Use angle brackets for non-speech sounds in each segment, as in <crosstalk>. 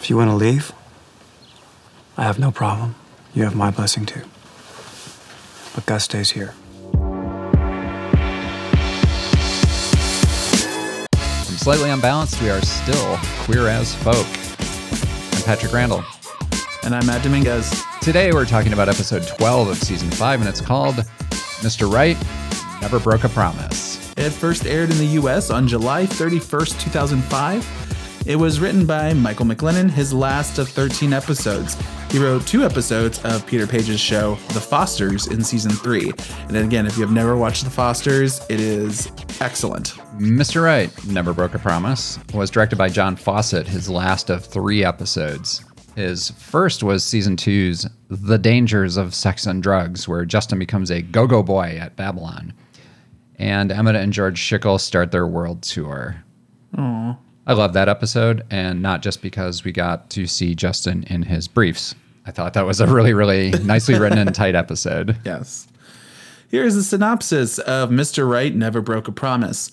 If you want to leave, I have no problem. You have my blessing too. But Gus stays here. From Slightly Unbalanced, we are still queer as folk. I'm Patrick Randall. And I'm Matt Dominguez. Today we're talking about episode 12 of season 5, and it's called Mr. Right Never Broke a Promise. It first aired in the US on July 31st, 2005. It was written by Michael MacLennan, his last of 13 episodes. He wrote two episodes of Peter Paige's show, The Fosters, in season three. And again, if you have never watched The Fosters, it is excellent. Mr. Right Never Broke a Promise was directed by John Fawcett, his last of three episodes. His first was season two's The Dangers of Sex and Drugs, where Justin becomes a go go boy at Babylon. And Emmett and George Shickle start their world tour. Aww. I love that episode, and not just because we got to see Justin in his briefs. I thought that was a really, really <laughs> nicely written and tight episode. Yes. Here's a synopsis of Mr. Right Never Broke a Promise.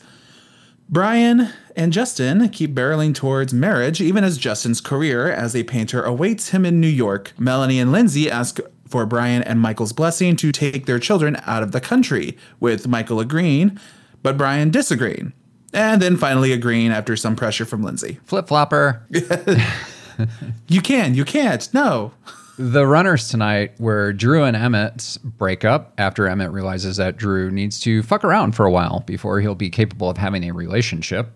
Brian and Justin keep barreling towards marriage, even as Justin's career as a painter awaits him in New York. Melanie and Lindsay ask for Brian and Michael's blessing to take their children out of the country, with Michael agreeing, but Brian disagreeing. And then finally agreeing after some pressure from Lindsay. Flip flopper. <laughs> you can, you can't, no. The runners tonight were Drew and Emmett break up after Emmett realizes that Drew needs to fuck around for a while before he'll be capable of having a relationship.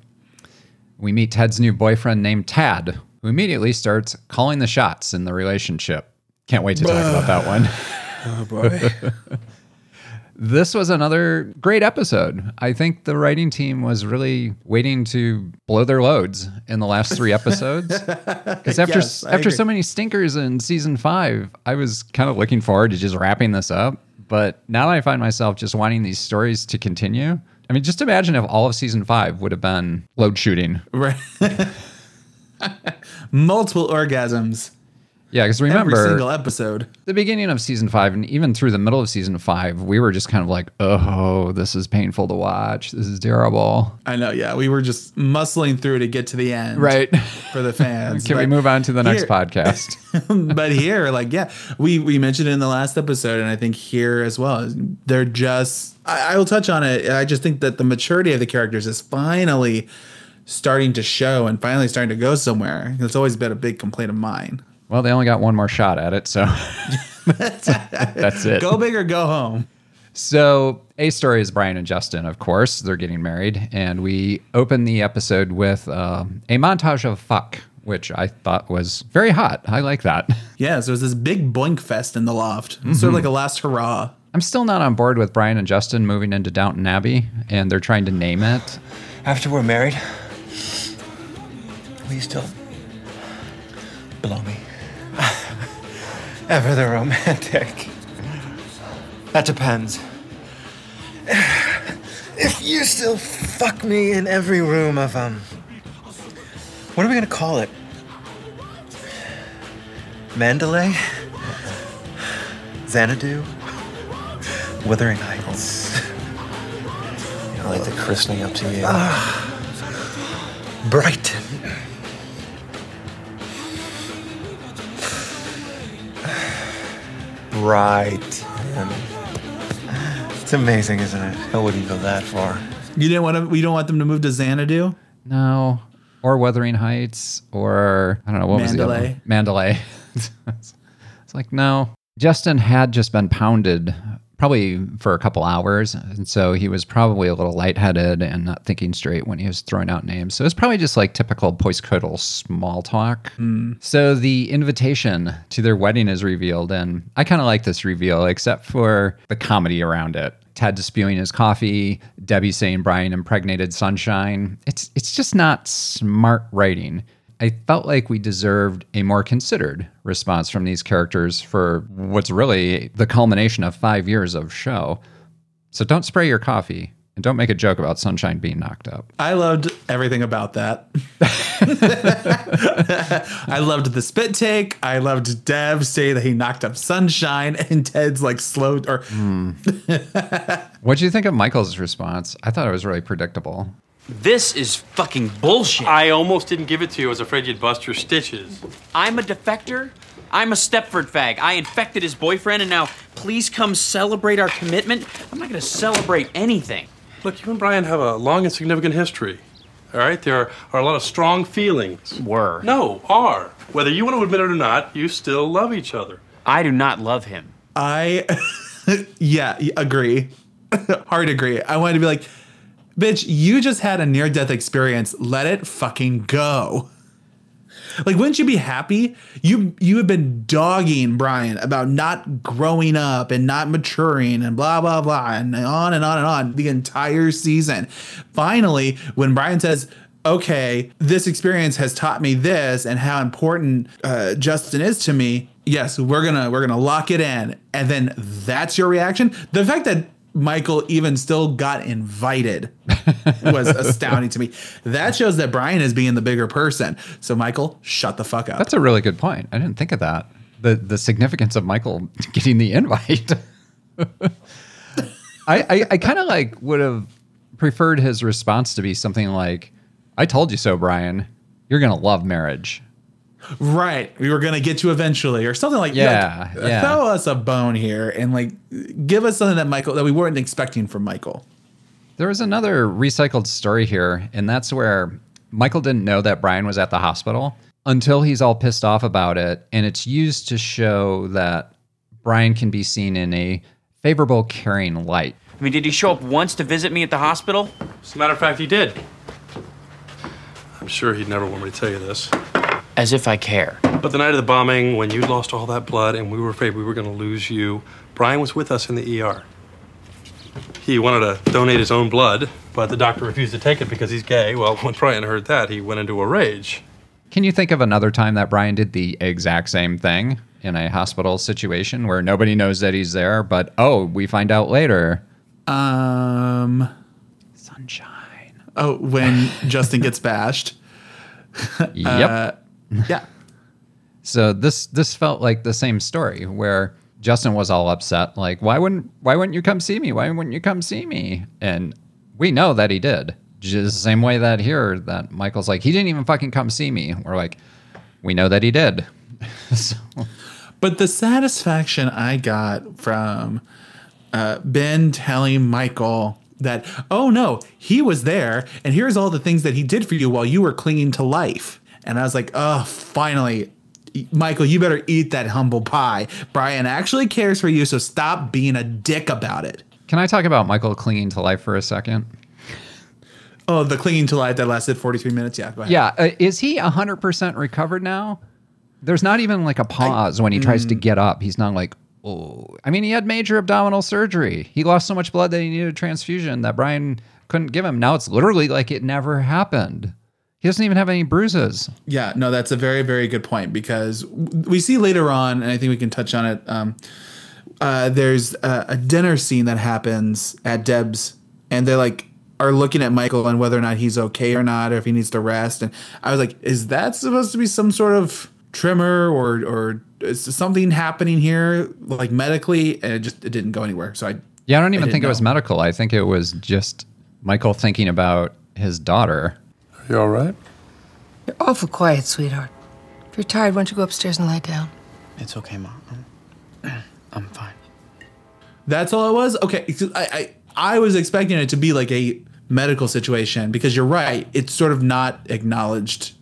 We meet Ted's new boyfriend named Tad, who immediately starts calling the shots in the relationship. Can't wait to talk about that one. <laughs> Oh boy. <laughs> this was another great episode. I think the writing team was really waiting to blow their loads in the last three episodes. <laughs> Because after Yes, after agree. so many stinkers in season five, I was kind of looking forward to just wrapping this up. But now I find myself just wanting these stories to continue. I mean, just imagine if all of season five would have been load shooting. Right. <laughs> Multiple orgasms. Yeah, because remember Every single episode. the beginning of season five and even through the middle of season five, we were just kind of like, oh, this is painful to watch. This is terrible. I know, yeah. We were just muscling through to get to the end. Right. For the fans. <laughs> Can we move on to the next here- podcast? <laughs> but here, like, yeah, we we mentioned it in the last episode, and I think here as well. They're just I, I will touch on it. I just think that the maturity of the characters is finally starting to show and finally starting to go somewhere. It's always been a big complaint of mine. Well, they only got one more shot at it, so that's, <laughs> that's it. Go big or go home. So, A story is Brian and Justin, of course. They're getting married. And we open the episode with uh, a montage of fuck, which I thought was very hot. I like that. <laughs> Yeah, so it's this big boink fest in the loft. It's sort of like a last hurrah. I'm still not on board with Brian and Justin moving into Downton Abbey, and they're trying to name it. After we're married, will you still blow me? Ever the romantic. That depends. If you still fuck me in every room of um what are we gonna call it? Manderley? Xanadu? Wuthering Heights. I like the christening up to you. Brighton. Right. And It's amazing, isn't it? I wouldn't go that far. You didn't want to. We don't want them to move to Xanadu. No. Or Wuthering Heights, or I don't know, what was the other Mandalay. Mandalay. it's <laughs> it's like, no. Justin had just been pounded probably for a couple hours. And so he was probably a little lightheaded and not thinking straight when he was throwing out names. So it was probably just like typical postcoital small talk. Hmm. So the invitation to their wedding is revealed. And I kind of like this reveal, except for the comedy around it. Ted spewing his coffee, Debbie saying Brian impregnated Sunshine. It's it's just not smart writing. I felt like we deserved a more considered response from these characters for what's really the culmination of five years of show. So don't spray your coffee and don't make a joke about Sunshine being knocked up. I loved everything about that. <laughs> I loved the spit take. I loved Deb say that he knocked up Sunshine, and Ted's like slow or hmm. <laughs> What do you think of Michael's response? I thought it was really predictable. This is fucking bullshit. I almost didn't give it to you. I was afraid you'd bust your stitches. I'm a defector. I'm a Stepford fag. I infected his boyfriend, and now please come celebrate our commitment. I'm not gonna celebrate anything. Look, you and Brian have a long and significant history. All right? There are, are a lot of strong feelings. Were. No, are. Whether you want to admit it or not, you still love each other. I do not love him. I, <laughs> yeah, agree. <laughs> Hard agree. I wanted to be like, bitch, you just had a near death experience. Let it fucking go. Like, wouldn't you be happy? You you have been dogging Brian about not growing up and not maturing and blah blah blah and on and on and on the entire season. Finally, when Brian says, "Okay, this experience has taught me this and how important uh, Justin is to me," yes, we're gonna we're gonna lock it in, and then that's your reaction. The fact that Michael even still got invited was <laughs> astounding to me. That shows that Brian is being the bigger person. So Michael, shut the fuck up. That's a really good point. I didn't think of that. The the significance of Michael <laughs> getting the invite. <laughs> I I, I kind of like would have preferred his response to be something like, "I told you so, Brian. You're gonna love marriage." Right. We were gonna get you eventually, or something like Yeah, like, yeah. Throw us a bone here and like give us something that Michael that we weren't expecting from Michael. There was another recycled story here, and that's where Michael didn't know that Brian was at the hospital until he's all pissed off about it. And it's used to show that Brian can be seen in a favorable, caring light. I mean, did he show up once to visit me at the hospital? As a matter of fact, he did. I'm sure he'd never want me to tell you this. As if I care. But the night of the bombing, when you lost all that blood and we were afraid we were going to lose you, Brian was with us in the ER. He wanted to donate his own blood, but the doctor refused to take it because he's gay. Well, <laughs> when Brian heard that, he went into a rage. Can you think of another time that Brian did the exact same thing in a hospital situation where nobody knows that he's there, but oh, we find out later? Um. Sunshine. Oh, when Justin gets bashed. <laughs> Yep. <laughs> Yeah. So this this felt like the same story where Justin was all upset, like, why wouldn't why wouldn't you come see me? Why wouldn't you come see me? And we know that he did. Just the same way that here that Michael's like, he didn't even fucking come see me. We're like, we know that he did. <laughs> so, But the satisfaction I got from uh, Ben telling Michael that, oh no, he was there, and here's all the things that he did for you while you were clinging to life. And I was like, oh, finally, Michael, you better eat that humble pie. Brian actually cares for you, so stop being a dick about it. can I talk about Michael clinging to life for a second? Oh, the clinging to life that lasted 43 minutes. Yeah, go ahead. Yeah, uh, is he 100% recovered now? There's not even like a pause when he tries to get up. He's not like, oh. I mean, he had major abdominal surgery. He lost so much blood that he needed a transfusion that Brian couldn't give him. Now it's literally like it never happened. He doesn't even have any bruises. Yeah, no, that's a very, very good point because we see later on, and I think we can touch on it. Um, uh, there's a, a dinner scene that happens at Deb's, and they like are looking at Michael and whether or not he's okay or not, or if he needs to rest. And I was like, is that supposed to be some sort of tremor or or is something happening here, like medically? And it just it didn't go anywhere. So I Yeah, I don't even didn't think it was medical. I think it was just Michael thinking about his daughter. You all right? You're awful quiet, sweetheart. If you're tired, why don't you go upstairs and lie down? It's okay, Mom. I'm, <clears throat> I'm fine. That's all it was. Okay. I, I I was expecting it to be like a medical situation because you're right. It's sort of not acknowledged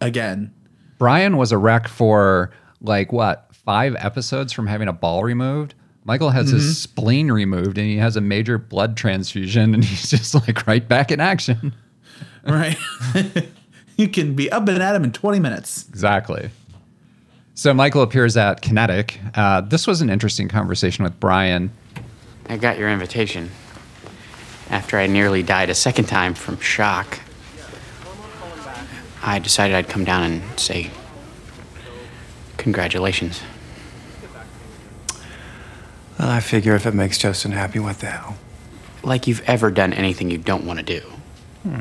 again. Brian was a wreck for like what five episodes from having a ball removed. Michael has his mm-hmm. spleen removed and he has a major blood transfusion and <laughs> he's just like right back in action. <laughs> Right. you can be up and at him in 20 minutes. Exactly. So Michael appears at Kinnetik. Uh, this was an interesting conversation with Brian. I got your invitation. After I nearly died a second time from shock, I decided I'd come down and say, Congratulations. Well, I figure if it makes Justin happy, what the hell? Like you've ever done anything you don't want to do.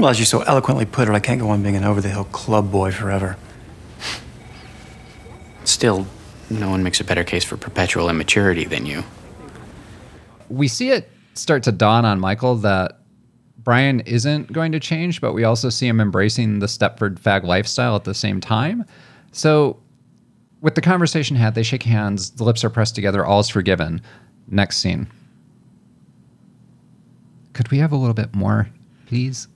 Well, as you so eloquently put it, I can't go on being an over the hill club boy forever. Still, no one makes a better case for perpetual immaturity than you. We see it start to dawn on Michael that Brian isn't going to change, but we also see him embracing the Stepford fag lifestyle at the same time. So, with the conversation had, they shake hands, the lips are pressed together, all's forgiven. Next scene. Could we have a little bit more, please?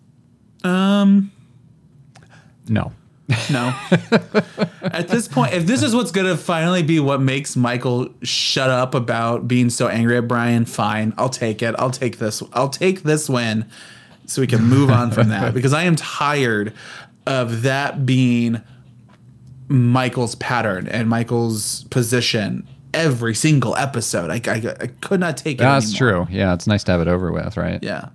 Um, No. no. <laughs> At this point, if this is what's gonna finally be what makes Michael shut up about being so angry at Brian, fine. I'll take it. I'll take this. I'll take this win, so we can move on from that <laughs> because I am tired of that being Michael's pattern and Michael's position every single episode. I, I, I could not take it. That's anymore. true. Yeah, it's nice to have it over with, right? Yeah.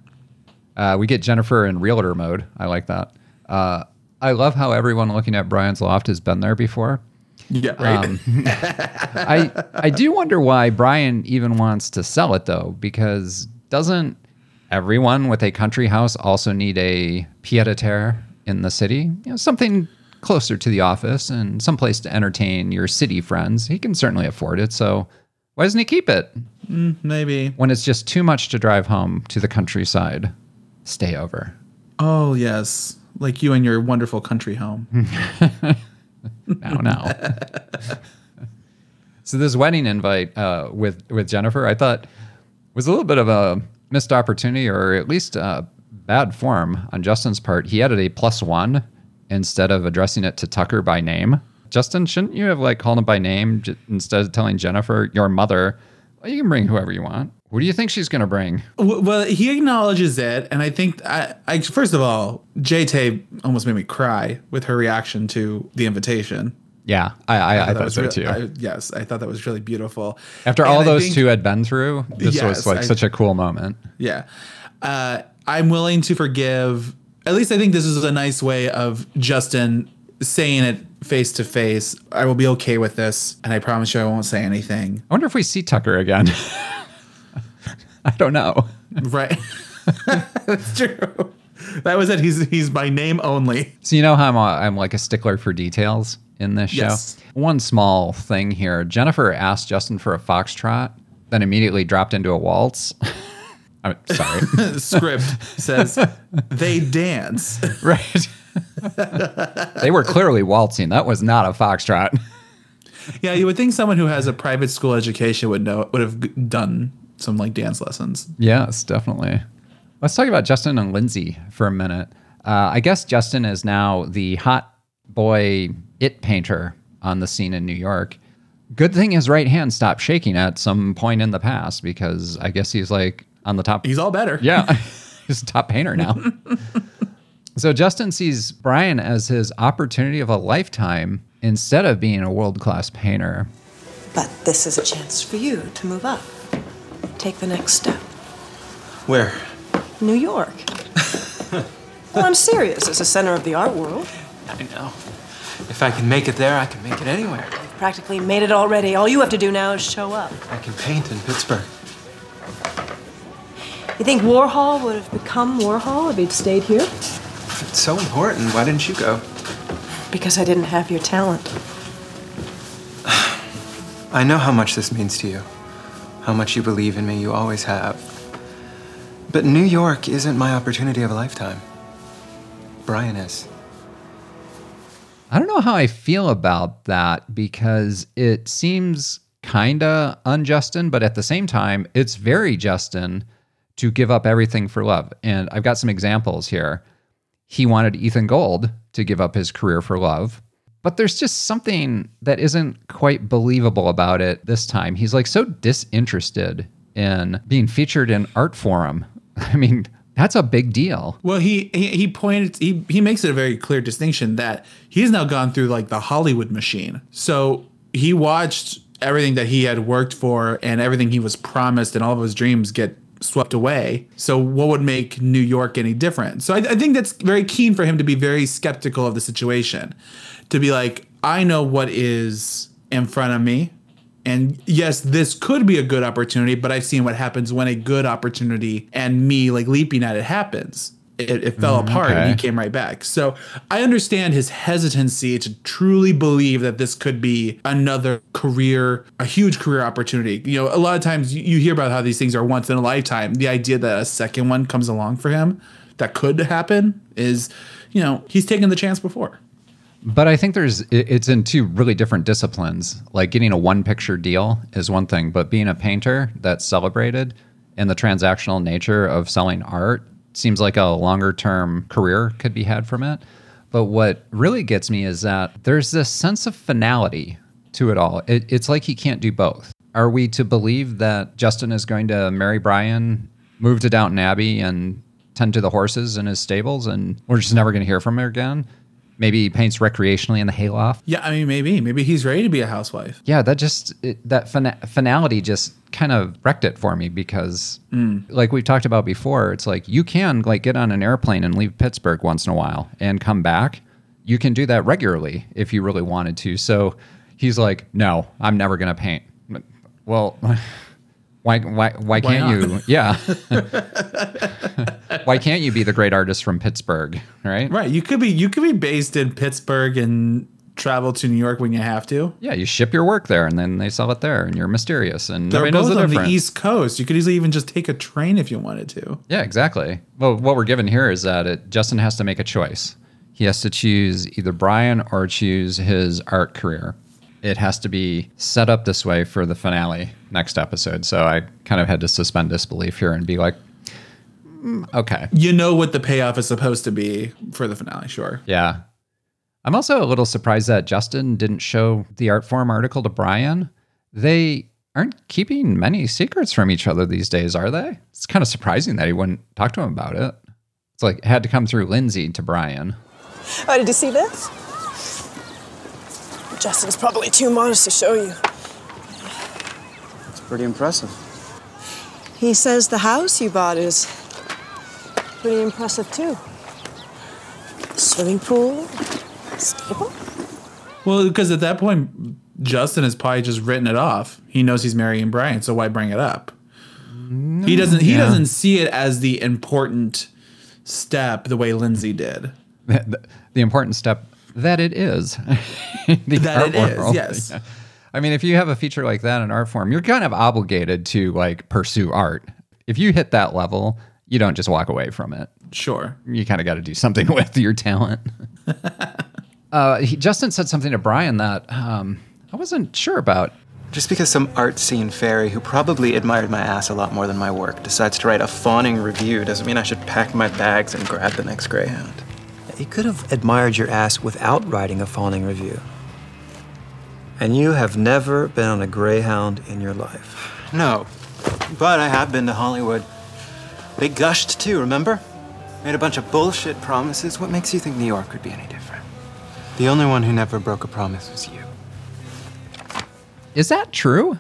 Uh, we get Jennifer in realtor mode. I like that. Uh, I love how everyone looking at Brian's loft has been there before. Yeah. Right. Um, <laughs> I I do wonder why Brian even wants to sell it though, because doesn't everyone with a country house also need a pied a terre in the city? You know, something closer to the office and someplace to entertain your city friends. He can certainly afford it, so why doesn't he keep it? Maybe. When it's just too much to drive home to the countryside, stay over. Oh yes, like you and your wonderful country home. <laughs> now now. <laughs> So this wedding invite uh, with with jennifer i thought was a little bit of a missed opportunity or at least uh, bad form on justin's part. He added a plus one instead of addressing it to tucker by name. Justin shouldn't you have like called him by name j- instead of telling jennifer your mother? Well, you can bring whoever you want who do you think she's going to bring Well, he acknowledges it, and I think I, I first of all, J Tay almost made me cry with her reaction to the invitation. yeah i i, I, thought was so real- too I- yes, I thought that was really beautiful. after And all I those think- two had been through this Yes, was like I- such a cool moment yeah, uh, I'm willing to forgive. At least I think this is a nice way of Justin saying it face to face. I will be okay with this, and I promise you, I won't say anything. I wonder if we see Tucker again. <laughs> <laughs> I don't know. Right? <laughs> That's true. That was it. He's he's by name only. So you know how I'm, a, I'm like a stickler for details in this show. Yes. One small thing here: Jennifer asked Justin for a foxtrot, then immediately dropped into a waltz. <laughs> I'm sorry, Script says they dance. right? they were clearly waltzing. That was not a foxtrot. Yeah, you would think someone who has a private school education would know would have done some like dance lessons. Yes, definitely. Let's talk about Justin and Lindsay for a minute. Uh, I guess Justin is now the hot boy it painter on the scene in New York. Good thing his right hand stopped shaking at some point in the past because I guess he's like on the top. He's all better. <laughs> yeah, he's a top painter now. <laughs> so Justin sees Brian as his opportunity of a lifetime instead of being a world class painter. But this is a chance for you to move up. Take the next step. Where? New York. <laughs> well, I'm serious. It's the center of the art world. I know. If I can make it there, I can make it anywhere. You've practically made it already. All you have to do now is show up. I can paint in Pittsburgh. You think Warhol would have become Warhol if he'd stayed here? It's so important. Why didn't you go? Because I didn't have your talent. <sighs> I know how much this means to you. How much you believe in me, you always have. But New York isn't my opportunity of a lifetime. Brian is. I don't know how I feel about that because it seems kind of unjustin, but at the same time, it's very Justin to give up everything for love. And I've got some examples here. He wanted Ethan Gold to give up his career for love, but there's just something that isn't quite believable about it this time. He's like so disinterested in being featured in Artforum. <laughs> I mean, that's a big deal. Well, he he, he pointed he he makes it a very clear distinction that he's now gone through like the Hollywood machine. So he watched everything that he had worked for and everything he was promised and all of his dreams get swept away. So what would make New York any different? So I, I think that's very keen for him to be very skeptical of the situation, to be like, I know what is in front of me. And yes, this could be a good opportunity, but I've seen what happens when a good opportunity and me like leaping at it happens. It, it fell mm, apart and he came right back. So I understand his hesitancy to truly believe that this could be another career, a huge career opportunity. You know, a lot of times you, you hear about how these things are once in a lifetime. The idea that a second one comes along for him, that could happen is, you know, he's taken the chance before. But I think there's it's in two really different disciplines. Like getting a one picture deal is one thing, but being a painter that's celebrated and the transactional nature of selling art seems like a longer term career could be had from it. But what really gets me is that there's this sense of finality to it all. It, it's like he can't do both. Are we to believe that Justin is going to marry Brian, move to Downton Abbey, and tend to the horses in his stables, and we're just never going to hear from her again? Maybe he paints recreationally in the hayloft. Yeah, I mean, maybe, maybe he's ready to be a housewife. Yeah, that just it, that fina- finality just kind of wrecked it for me because, mm. like we've talked about before, it's like you can like get on an airplane and leave Pittsburgh once in a while and come back. You can do that regularly if you really wanted to. So he's like, "No, I'm never going to paint." Well, <laughs> why why why can't not? you? Yeah, <laughs> <laughs> why can't you be the great artist from Pittsburgh? Right? Right. You could be you could be based in Pittsburgh and travel to New York when you have to. Yeah, you ship your work there and then they sell it there, and you're mysterious and They're nobody knows both the on the. East Coast. You could easily even just take a train if you wanted to. Yeah, exactly. Well, what we're given here is that it, Justin has to make a choice. He has to choose either Brian or choose his art career. It has to be set up this way for the finale next episode. So I kind of had to suspend disbelief here and be like, "Mm, okay. You know what the payoff is supposed to be for the finale, sure. Yeah. I'm also a little surprised that Justin didn't show the Artforum article to Brian. They aren't keeping many secrets from each other these days, are they? It's kind of surprising that he wouldn't talk to him about it. It's like it had to come through Lindsay to Brian. Oh, did you see this? Justin's probably too modest to show you. It's pretty impressive. He says the house you bought is pretty impressive too. Swimming pool, stable. Well, because at that point, Justin has probably just written it off. He knows he's marrying Brian, so why bring it up? he doesn't. He yeah. doesn't see it as the important step the way Lindsay did. the, the important step that it is. <laughs> The That art it is, world. yes. <laughs> Yeah. I mean, if you have a feature like that in Artforum, you're kind of obligated to like pursue art. If you hit that level, you don't just walk away from it. Sure. You kind of got to do something <laughs> with your talent. <laughs> uh, he, Justin said something to Brian that um, I wasn't sure about. Just because some art scene fairy who probably admired my ass a lot more than my work decides to write a fawning review doesn't mean I should pack my bags and grab the next Greyhound. He could have admired your ass without writing a fawning review. And you have never been on a Greyhound in your life. No, but I have been to Hollywood. They gushed too, remember? Made a bunch of bullshit promises. What makes you think New York would be any different? The only one who never broke a promise was you. Is that true?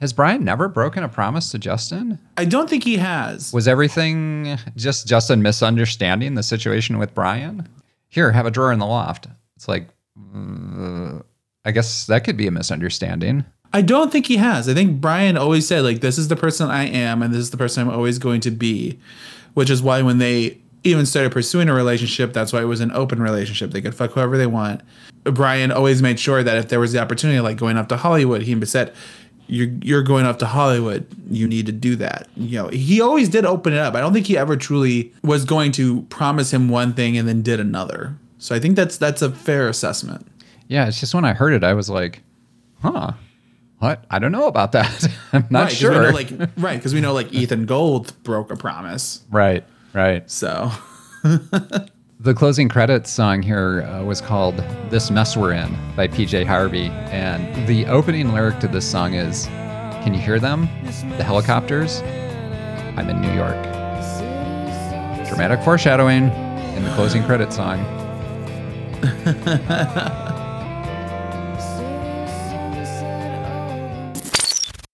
Has Brian never broken a promise to Justin? I don't think he has. Was everything just Justin misunderstanding the situation with Brian? Here, have a drawer in the loft. It's like, uh, I guess that could be a misunderstanding. I don't think he has. I think Brian always said like this is the person I am and this is the person I'm always going to be, which is why when they even started pursuing a relationship, that's why it was an open relationship. They could fuck whoever they want. Brian always made sure that if there was the opportunity, like going up to Hollywood, he said, "You're you're going up to Hollywood. You need to do that." You know, he always did open it up. I don't think he ever truly was going to promise him one thing and then did another. So I think that's that's a fair assessment. Yeah, it's just when I heard it, I was like, huh, what? I don't know about that. <laughs> I'm not right, sure. Know, like right, because we know like Ethan Gold broke a promise. right, right. So <laughs> The closing credits song here uh, was called This Mess We're In by PJ Harvey. And the opening lyric to this song is Can you hear them? The helicopters? I'm in New York. Dramatic foreshadowing in the closing credit song. <laughs>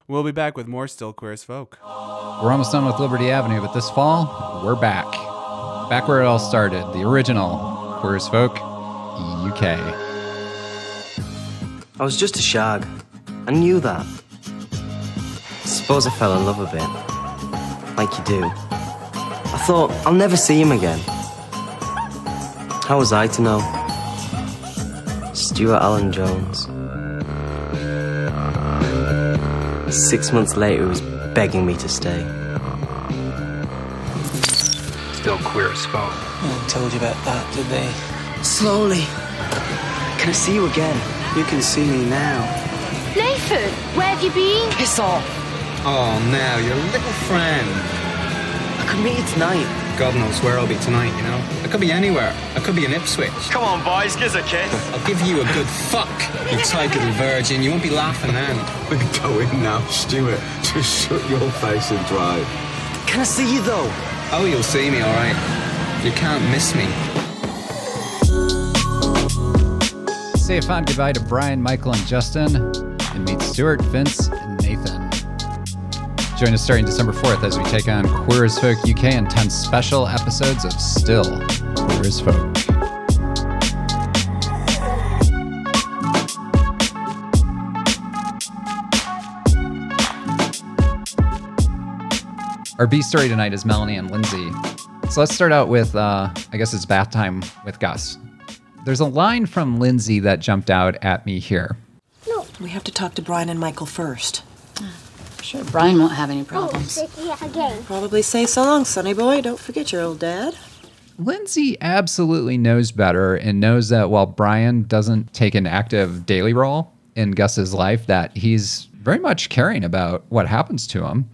we'll be back with more Still Queer as Folk. We're almost done with Liberty Avenue, but this fall, we're back. Back where it all started, the original Queer as Folk, UK. I was just a shag. I knew that. Suppose I fell in love a bit. Like you do. I thought, I'll never see him again. How was I to know? Stuart Alan Jones. Six months later, he was begging me to stay. still queer as fuck. No one told you about that, did they? Slowly. Can I see you again? You can see me now. Nathan, where have you been? Piss off. Oh, now, your little friend. I could meet you tonight. God knows where I'll be tonight, you know? I could be anywhere. I could be in Ipswich. Come on, boys, give us a kiss. I'll give you a good fuck, you tight little virgin. You won't be laughing then. <laughs> We can go in now, Stuart. <laughs> Just shut your face and drive. Can I see you, though? Oh, you'll see me, all right. You can't miss me. Say a fond goodbye to Brian, Michael, and Justin, and meet Stuart, Vince, and Nathan. Join us starting December 4th as we take on Queer as Folk UK and 10 special episodes of Still Queer as Folk. Our B story tonight is Melanie and Lindsay. So let's start out with, uh, I guess it's bath time with Gus. There's a line from Lindsay that jumped out at me here. No, we have to talk to Brian and Michael first. Sure, Brian won't have any problems. Probably say so long, sonny boy. Don't forget your old dad. Lindsay absolutely knows better and knows that while Brian doesn't take an active daily role in Gus's life, that he's very much caring about what happens to him.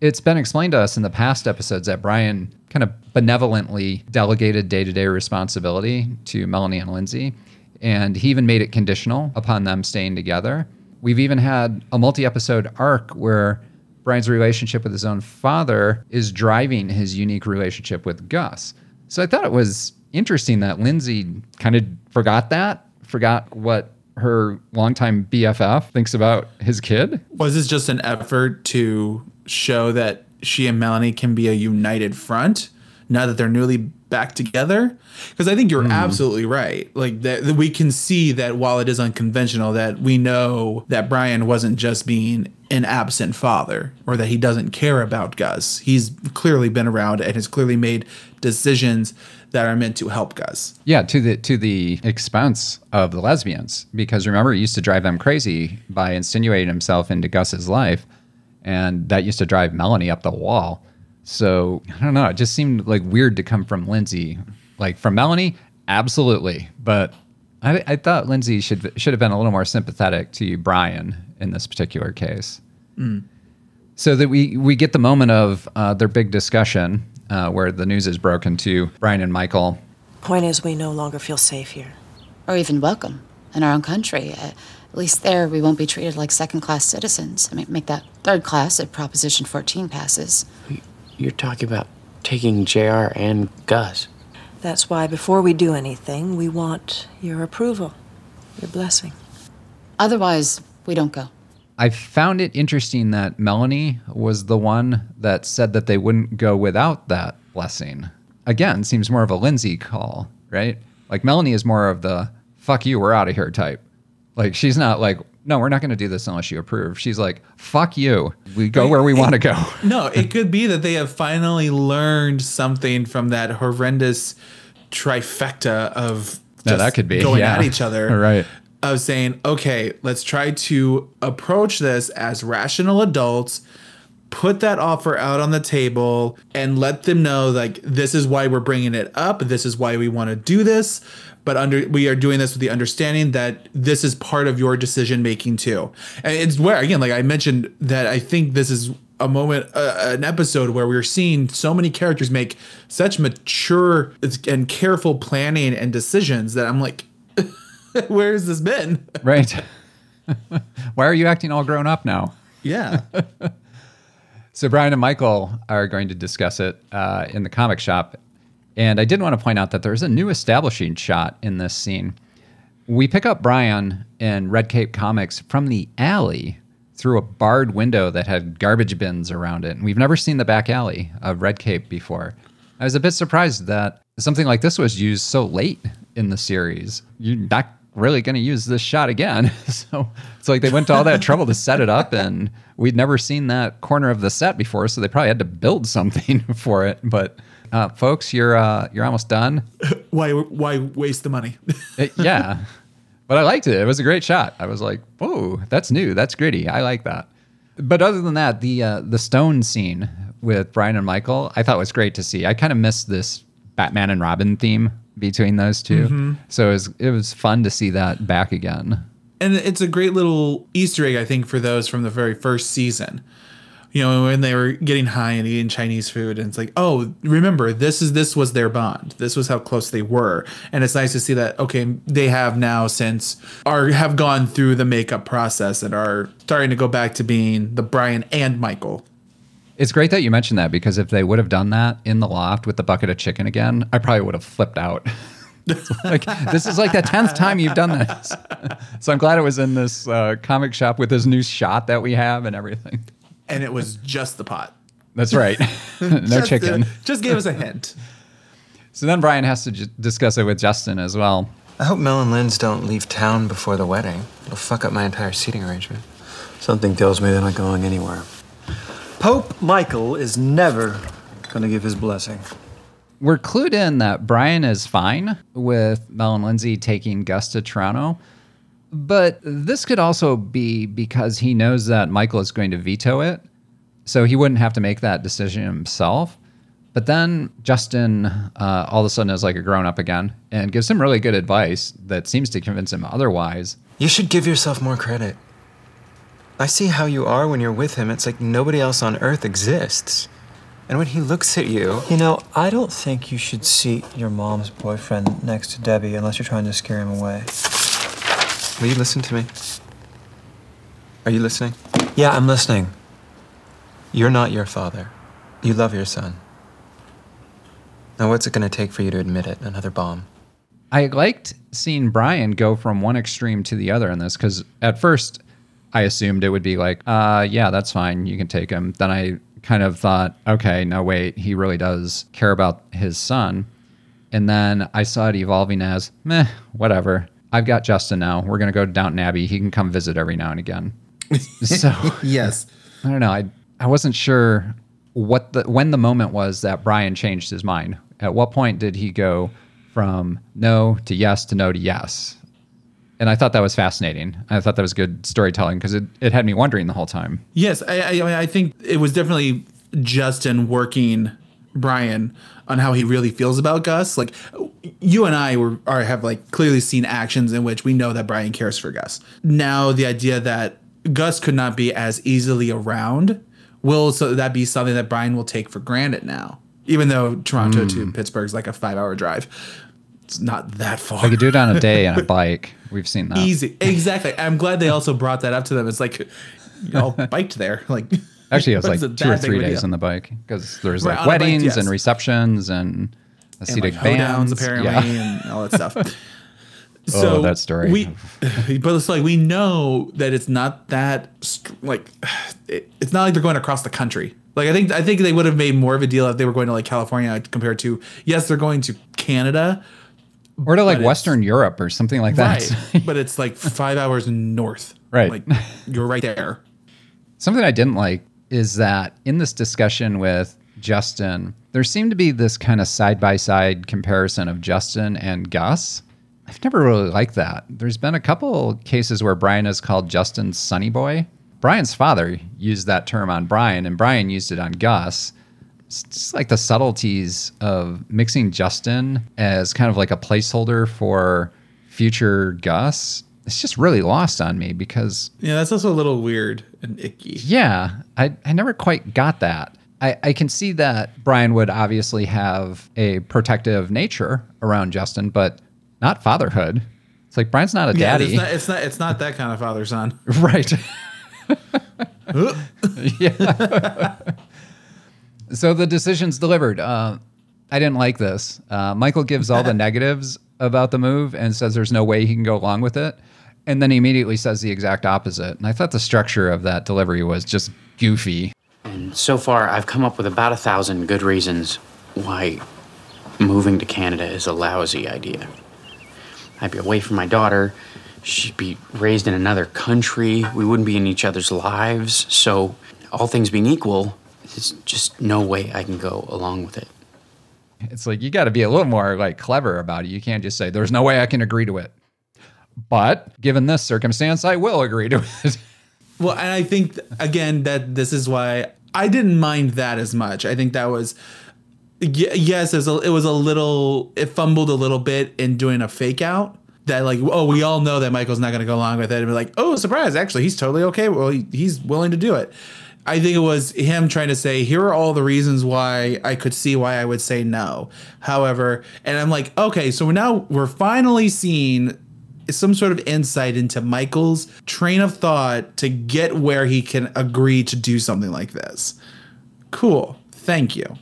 It's been explained to us in the past episodes that Brian kind of benevolently delegated day to day responsibility to Melanie and Lindsay. And he even made it conditional upon them staying together. We've even had a multi episode arc where Brian's relationship with his own father is driving his unique relationship with Gus. So I thought it was interesting that Lindsay kind of forgot that, forgot what her longtime BFF thinks about his kid. Was this just an effort to show that she and Melanie can be a united front now that they're newly back together? Because I think you're hmm. absolutely right. Like that, that we can see that while it is unconventional, that we know that Brian wasn't just being an absent father or that he doesn't care about Gus. He's clearly been around and has clearly made decisions that are meant to help Gus. Yeah, to the to the expense of the lesbians, because remember, he used to drive them crazy by insinuating himself into Gus's life, and that used to drive Melanie up the wall. So I don't know. It just seemed like weird to come from Lindsay. Like from Melanie, absolutely, but I, I thought Lindsay should should have been a little more sympathetic to you, Brian in this particular case. Mm. So that we we get the moment of uh, their big discussion uh, where the news is broken to Brian and Michael. Point is, we no longer feel safe here. Or even welcome in our own country. Uh, at least there, we won't be treated like second class citizens. I mean, make that third class if Proposition 14 passes. You're talking about taking JR and Gus. That's why before we do anything, we want your approval, your blessing. Otherwise, we don't go. I found it interesting that Melanie was the one that said that they wouldn't go without that blessing. Again, seems more of a Lindsay call, right? Like Melanie is more of the fuck you, we're out of here type. Like she's not like, no, we're not going to do this unless you approve. She's like, fuck you. We go where we want to go. <laughs> no, it <laughs> could be that they have finally learned something from that horrendous trifecta of No, that could be, going yeah. at each other. <laughs> Right. Of saying, okay, let's try to approach this as rational adults, put that offer out on the table, and let them know like this is why we're bringing it up. This is why we want to do this. But under we are doing this with the understanding that this is part of your decision making too. And it's where again, like I mentioned, that I think this is a moment, uh, an episode where we're seeing so many characters make such mature and careful planning and decisions that I'm like, <laughs> where has this been? Right. <laughs> Why are you acting all grown up now? Yeah. <laughs> So Brian and Michael are going to discuss it uh, in the comic shop, and I did want to point out that there's a new establishing shot in this scene. We pick up Brian in Red Cape Comics from the alley through a barred window that had garbage bins around it, and we've never seen the back alley of Red Cape before. I was a bit surprised that something like this was used so late in the series. You're not really going to use this shot again. <laughs> so it's like they went to all that trouble to set it up, and we'd never seen that corner of the set before, so they probably had to build something <laughs> for it. But uh, folks, you're uh, you're almost done. <laughs> why why waste the money? <laughs> Uh, yeah, but I liked it. It was a great shot. I was like, "Whoa, that's new. That's gritty. I like that." But other than that, the uh, the stone scene with Brian and Michael, I thought was great to see. I kind of missed this Batman and Robin theme between those 2 Mhm. So it was it was fun to see that back again. And it's a great little Easter egg, I think, for those from the very first season. You know, when they were getting high and eating Chinese food, and it's like, oh, remember, this is this was their bond. This was how close they were, and it's nice to see that. Okay, they have now since are have gone through the makeup process and are starting to go back to being the Brian and Michael. It's great that you mentioned that because if they would have done that in the loft with the bucket of chicken again, I probably would have flipped out. <laughs> Like this is like the tenth time you've done this. <laughs> So I'm glad it was in this uh, comic shop with this new shot that we have and everything. And it was just the pot. That's right. <laughs> no Just- chicken. Just gave us a hint. So then Brian has to j- discuss it with Justin as well. I hope Mel and Linz don't leave town before the wedding. It'll fuck up my entire seating arrangement. Something tells me they're not going anywhere. Pope Michael is never going to give his blessing. We're clued in that Brian is fine with Mel and Lindsay taking Gus to Toronto. But this could also be because he knows that Michael is going to veto it. So he wouldn't have to make that decision himself. But then Justin uh, all of a sudden is like a grown up again and gives him really good advice that seems to convince him otherwise. You should give yourself more credit. I see how you are when you're with him. It's like nobody else on earth exists. And when he looks at you, You know, I don't think you should seat your mom's boyfriend next to Debbie unless you're trying to scare him away. Will you listen to me? Are you listening? Yeah, I'm listening. You're not your father. You love your son. Now, what's it going to take for you to admit it? Another bomb. I liked seeing Brian go from one extreme to the other in this because at first I assumed it would be like, uh, yeah, that's fine. You can take him. Then I kind of thought, okay, no, wait, he really does care about his son. And then I saw it evolving as, meh, whatever. I've got Justin now. We're going to go to Downton Abbey. He can come visit every now and again. <laughs> So yes. <laughs> I don't know. I I wasn't sure what the when the moment was that Brian changed his mind. At what point did he go from no to yes to no to yes? And I thought that was fascinating. I thought that was good storytelling because it, it had me wondering the whole time. Yes, I, I, I I think it was definitely Justin working Brian on how he really feels about Gus. Like you and I were are have like clearly seen actions in which we know that Brian cares for Gus. Now the idea that Gus could not be as easily around will so that be something that Brian will take for granted now. Even though Toronto to hmm. Pittsburgh is like a five hour drive. It's not that far. I could do it on a day on a <laughs> bike. We've seen that. Easy. Exactly. I'm glad they also brought that up to them. It's like y'all <laughs> biked there. Like Actually, it was <laughs> like two or three days on the bike because there's Right, like a bike, weddings yes. and receptions and and Hasidic like bands. apparently Yeah. and all that stuff. <laughs> <laughs> Oh, that story. We, but it's like we know that it's not that like <sighs> it, it's not like they're going across the country. Like I think I think they would have made more of a deal if they were going to like California compared to yes they're going to Canada or to like Western Europe or something like that. right <laughs> but it's like five hours north Right. like you're right there Something I didn't like is that in this discussion with Justin, there seemed to be this kind of side by side comparison of Justin and Gus. I've never really liked that. There's been a couple cases where Brian is called Justin's Sonny Boy. Brian's father used that term on Brian, and Brian used it on Gus. It's just like the subtleties of mixing Justin as kind of like a placeholder for future Gus. It's just really lost on me because yeah that's also a little weird and icky yeah, I, I never quite got that. I, I can see that Brian would obviously have a protective nature around Justin, but not fatherhood. It's like Brian's not a yeah daddy. it's not, it's not it's not that kind of father son <laughs> right. <laughs> <laughs> yeah. so the decision's delivered. Uh, I didn't like this. Uh, Michael gives all the negatives about the move and says there's no way he can go along with it. And then he immediately says the exact opposite. And I thought the structure of that delivery was just goofy. And so far, I've come up with about a thousand good reasons why moving to Canada is a lousy idea. I'd be away from my daughter. She'd be raised in another country. We wouldn't be in each other's lives. So, all things being equal, there's just no way I can go along with it. It's like you got to be a little more like clever about it. You can't just say there's no way I can agree to it. But given this circumstance, I will agree to it. <laughs> Well, and I think again that this is why I didn't mind that as much. I think that was yes, it was, a, it was a little it fumbled a little bit in doing a fake out. That like oh we all know that Michael's not going to go along with it and be like oh surprise actually he's totally okay well he, he's willing to do it. I think it was him trying to say here are all the reasons why I could see why I would say no. However, and I'm like okay so now we're finally seeing some sort of insight into Michael's train of thought to get where he can agree to do something like this. Cool. Thank you.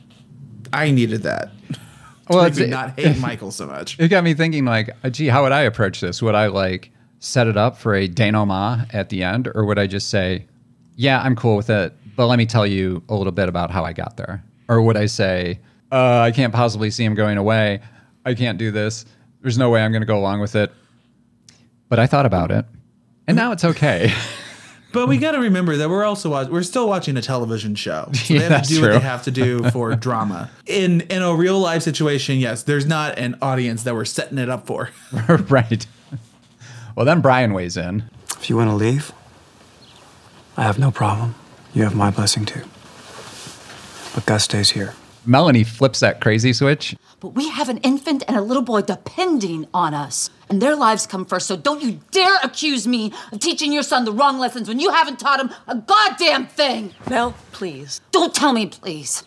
I needed that. <laughs> Well, it's- to not hate <laughs> Michael so much. It got me thinking, like, uh, gee, how would I approach this? Would I like set it up for a denouement at the end, or would I just say, "Yeah, I'm cool with it, but let me tell you a little bit about how I got there"? Or would I say, uh, "I can't possibly see him going away. I can't do this. There's no way I'm going to go along with it." But I thought about it, and now it's okay. <laughs> But we got to remember that we're also watch- we're still watching a television show. So Yeah, they have that's to do what true. they have to do for <laughs> drama. In in a real life situation, yes, there's not an audience that we're setting it up for. <laughs> right. Well, then Brian weighs in. If you want to leave, I have no problem. You have my blessing too. But Gus stays here. Melanie flips that crazy switch. But we have an infant and a little boy depending on us. And their lives come first, so don't you dare accuse me of teaching your son the wrong lessons when you haven't taught him a goddamn thing! Mel, please. Don't tell me, please.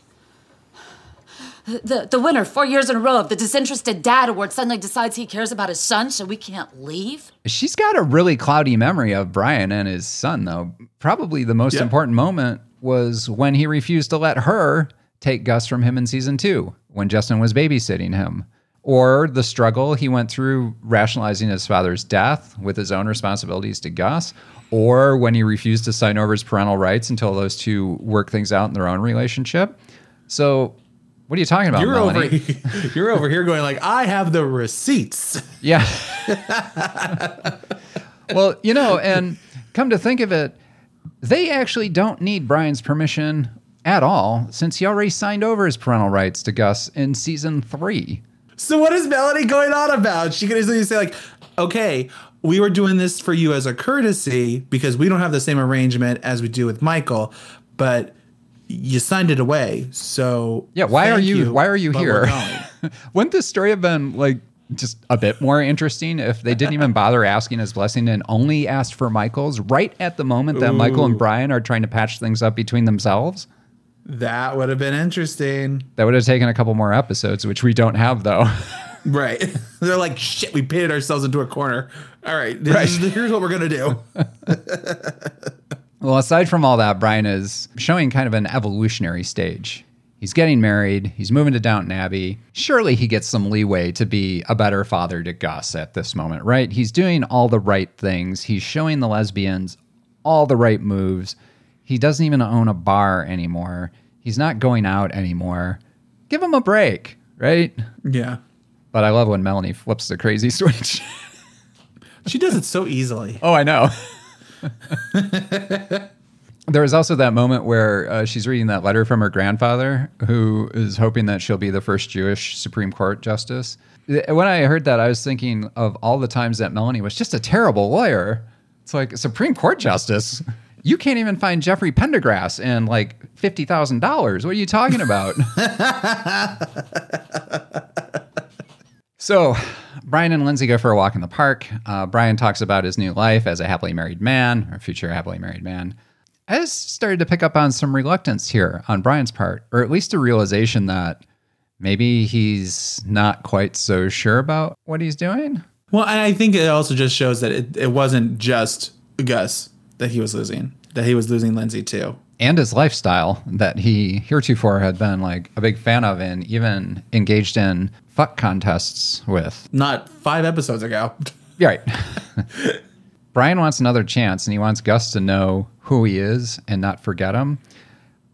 The, the winner, four years in a row, of the Disinterested Dad Award suddenly decides he cares about his son, so we can't leave? She's got a really cloudy memory of Brian and his son, though. Probably the most Yeah. important moment was when he refused to let her take Gus from him in season two, when Justin was babysitting him. Or the struggle he went through rationalizing his father's death with his own responsibilities to Gus. Or when he refused to sign over his parental rights until those two work things out in their own relationship. So, what are you talking about, You're over Melanie? <laughs> you're over here going like I have the receipts. Yeah. <laughs> well, you know, and come to think of it, they actually don't need Brian's permission at all since he already signed over his parental rights to Gus in season three. So what is Melanie going on about? She could easily say like, "Okay, we were doing this for you as a courtesy because we don't have the same arrangement as we do with Michael, but you signed it away. So Yeah, why are thank you, why are you here? <laughs> Wouldn't this story have been like just a bit more interesting if they didn't even bother asking his blessing and only asked for Michael's right at the moment that Michael and Brian are trying to patch things up between themselves? That would have been interesting. That would have taken a couple more episodes, which we don't have though. <laughs> Right. <laughs> They're like, shit, we painted ourselves into a corner. All right, this Right. is- here's what we're gonna do. <laughs> Well, aside from all that, Brian is showing kind of an evolutionary stage. He's getting married, he's moving to Downton Abbey. Surely he gets some leeway to be a better father to Gus at this moment, right? He's doing all the right things, he's showing the lesbians all the right moves. He doesn't even own a bar anymore, he's not going out anymore. Give him a break, right? Yeah. But I love when Melanie flips the crazy <laughs> switch. She does it so easily. Oh, I know. there was also that moment where uh, she's reading that letter from her grandfather, who is hoping that she'll be the first Jewish Supreme Court justice. When I heard that, I was thinking of all the times that Melanie was just a terrible lawyer. It's like Supreme Court justice. You can't even find Jeffrey Pendergrass and like fifty thousand dollars. What are you talking about? <laughs> So, Brian and Lindsay go for a walk in the park. Uh, Brian talks about his new life as a happily married man, or future happily married man. I just started to pick up on some reluctance here on Brian's part, or at least a realization that maybe he's not quite so sure about what he's doing. Well, and I think it also just shows that it, it wasn't just Gus that he was losing, that he was losing Lindsay too. And his lifestyle that he heretofore had been like a big fan of and even engaged in fuck contests with. Not five episodes ago. Yeah, <laughs> right. <laughs> Brian wants another chance and he wants Gus to know who he is and not forget him.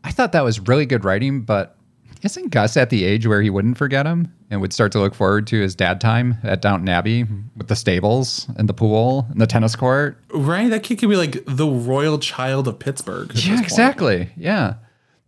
I thought that was really good writing, but isn't Gus at the age where he wouldn't forget him and would start to look forward to his dad time at Downton Abbey with the stables and the pool and the tennis court? Right? That kid could be like the royal child of Pittsburgh. Yeah, exactly. Yeah.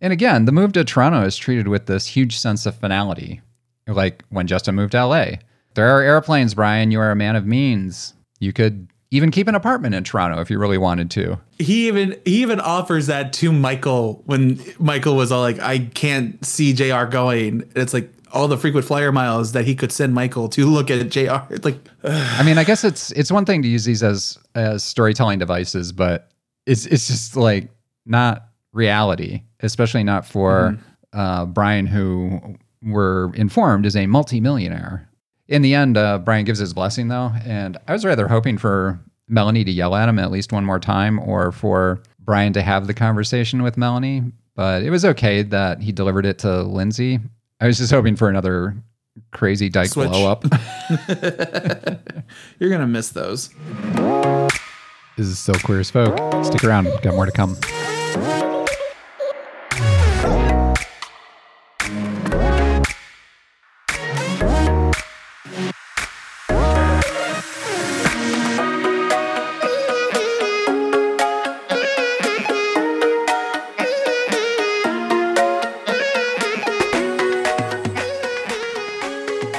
And again, the move to Toronto is treated with this huge sense of finality, like when Justin moved to LA. There are airplanes, Brian. You are a man of means. You could even keep an apartment in Toronto if you really wanted to. He even he even offers that to Michael when Michael was all like, "I can't see Jr. going." It's like all the frequent flyer miles that he could send Michael to look at Jr. <laughs> It's like, I mean, I guess it's it's one thing to use these as as storytelling devices, but it's it's just like not reality, especially not for uh, Brian, who we're informed is a multimillionaire. In the end, uh, Brian gives his blessing though, and I was rather hoping for Melanie to yell at him at least one more time, or for Brian to have the conversation with Melanie. But it was okay that he delivered it to Lindsay. I was just hoping for another crazy dyke Switch. blow up. <laughs> <laughs> you're gonna miss those. This is so queer as folk. Stick around, got more to come.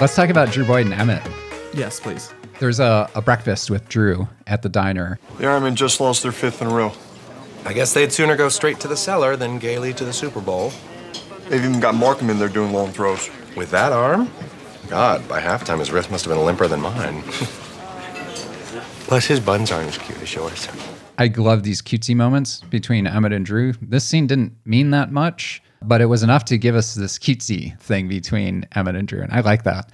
Let's talk about Drew Boyd and Emmett. Yes, please. There's a, a breakfast with Drew at the diner. The Ironmen just lost their fifth in a row. I guess they'd sooner go straight to the cellar than gaily to the Super Bowl. They've even got Markham in there doing long throws. With that arm? God, by halftime his wrist must have been limper than mine. <laughs> Plus, his buns aren't as cute as yours. I love these cutesy moments between Emmett and Drew. This scene didn't mean that much, but it was enough to give us this cutesy thing between Emmett and Drew, and I like that.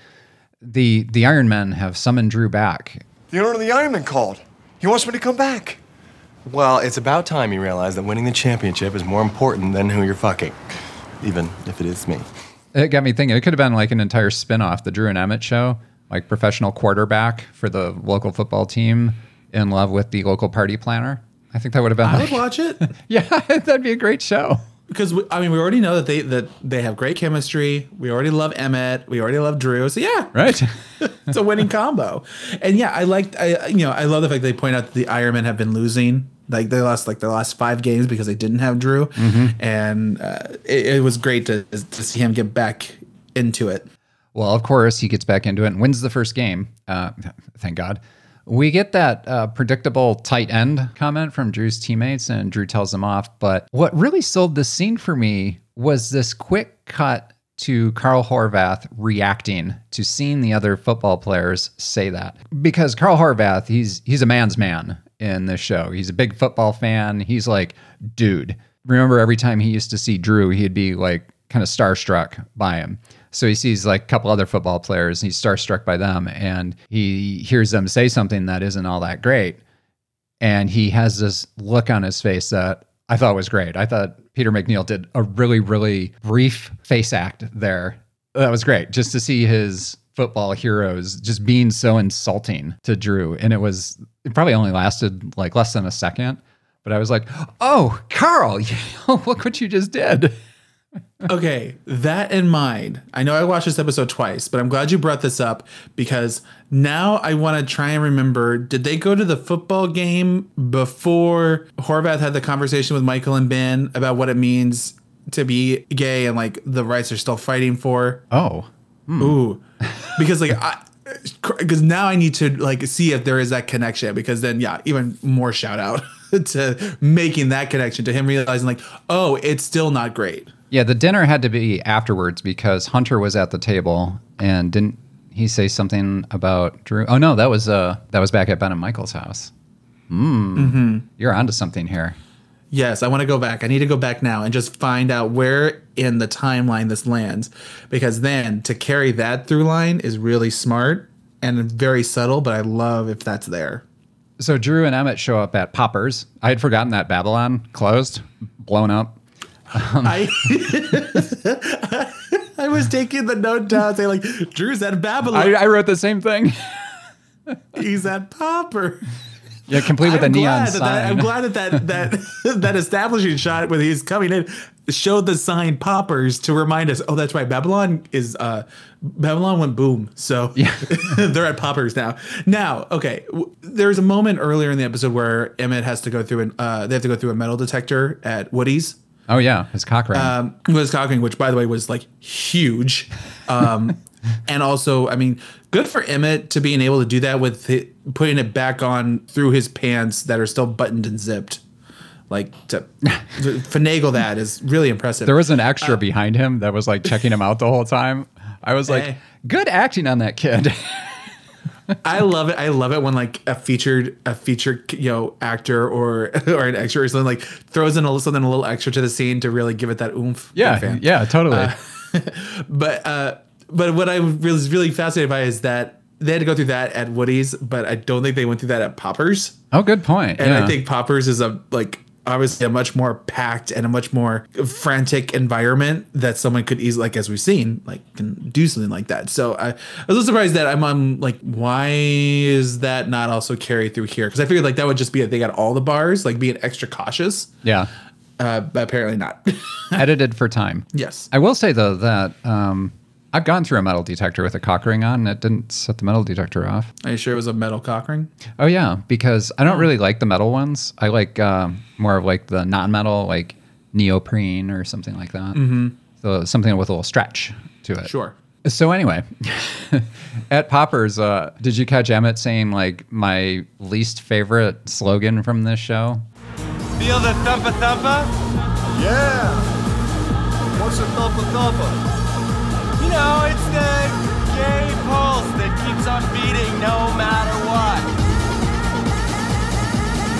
The the Iron Men have summoned Drew back. The owner of the Ironman called. He wants me to come back. Well, it's about time you realize that winning the championship is more important than who you're fucking, even if it is me. It got me thinking. It could have been like an entire spin-off, the Drew and Emmett show, like professional quarterback for the local football team in love with the local party planner. I think that would have been. I like, would watch it. <laughs> yeah, <laughs> that'd be a great show. because we, I mean we already know that they that they have great chemistry. We already love Emmett. We already love Drew. So yeah, right. <laughs> it's a winning combo. And yeah, I liked I you know I love the fact they point out that the Ironmen have been losing. Like they lost like the last five games because they didn't have Drew, Mhm. and uh, it, it was great to to see him get back into it. Well, of course, he gets back into it and wins the first game. Uh, thank God. We get that uh, predictable tight end comment from Drew's teammates, and Drew tells them off. But what really sold this scene for me was this quick cut to Carl Horvath reacting to seeing the other football players say that. Because Carl Horvath, he's he's a man's man in this show. He's a big football fan. He's like, dude. Remember every time he used to see Drew, he'd be like kind of starstruck by him. So he sees like a couple other football players, and he's starstruck by them, and he hears them say something that isn't all that great. And he has this look on his face that I thought was great. I thought Peter MacNeill did a really, really brief face act there. That was great. Just to see his football heroes just being so insulting to Drew. And it was, it probably only lasted like less than a second. But I was like, oh, Carl, <laughs> look what you just did. Okay, that in mind, I know I watched this episode twice, but I'm glad you brought this up because now I want to try and remember did they go to the football game before Horvath had the conversation with Michael and Ben about what it means to be gay and like the rights are still fighting for? Oh. Hmm. Ooh. Because like I <laughs> because now I need to like see if there is that connection because then yeah, even more shout out <laughs> to making that connection to him realizing like, oh, it's still not great. Yeah, the dinner had to be afterwards because Hunter was at the table and didn't he say something about Drew? Oh no, that was uh that was back at Ben and Michael's house. Mm. Mhm. You're onto something here. Yes, I want to go back. I need to go back now and just find out where in the timeline this lands because then to carry that through line is really smart and very subtle, but I love if that's there. So Drew and Emmett show up at Poppers. I had forgotten that Babylon closed, blown up. Um, I <laughs> I was taking the note down saying like Drew's at Babylon. I, I wrote the same thing. He's at Popper. Yeah, complete with a I'm neon sign. that- I'm glad that that that, <laughs> that establishing shot when he's coming in showed the sign poppers to remind us. Oh, that's right. Babylon is uh Babylon went boom. So yeah. <laughs> they're at poppers now. Now, okay. w- There's a moment earlier in the episode where Emmett has to go through an uh they have to go through a metal detector at Woody's. Oh yeah, his cock ring. Um, was cocking, which by the way was like huge. Um, <laughs> and also, I mean, good for Emmett to being able to do that with hi putting it back on through his pants that are still buttoned and zipped. Like to, <laughs> to finagle that is really impressive. There was an extra behind him that was like checking him out the whole time. I was like, Hey. good acting on that kid. <laughs> I love it. I love it when like a featured a featured you know actor or <laughs> or an extra or something like throws in a little something a little extra to the scene to really give it that oomph. Yeah, yeah, totally. Uh, <laughs> but uh, but what I was really fascinated by is that they had to go through that at Woody's, but I don't think they went through that at Poppers. oh, good point. And yeah. I think Poppers is a like obviously a much more packed and a much more frantic environment that someone could easily like as we've seen like can do something like that. So I, I was a little surprised that I'm, I'm like why is that not also carried through here? Because I figured like that would just be it. They got all the bars like being extra cautious. yeah. Uh, but apparently not. <laughs> Edited for time. Yes. I will say though that um, I've gone through a metal detector with a cock ring on and it didn't set the metal detector off. Are you sure it was a metal cock ring? Oh yeah, because I don't really like the metal ones. I like um, more of like the non-metal, like neoprene or something like that. Mhm. So something with a little stretch to it. Sure. So anyway, <laughs> at Poppers, uh, did you catch Emmett saying like my least favorite slogan from this show? Feel the thumpa thumpa? Yeah. What's a thumpa thumpa? You know, it's the gay pulse that keeps on beating no matter what.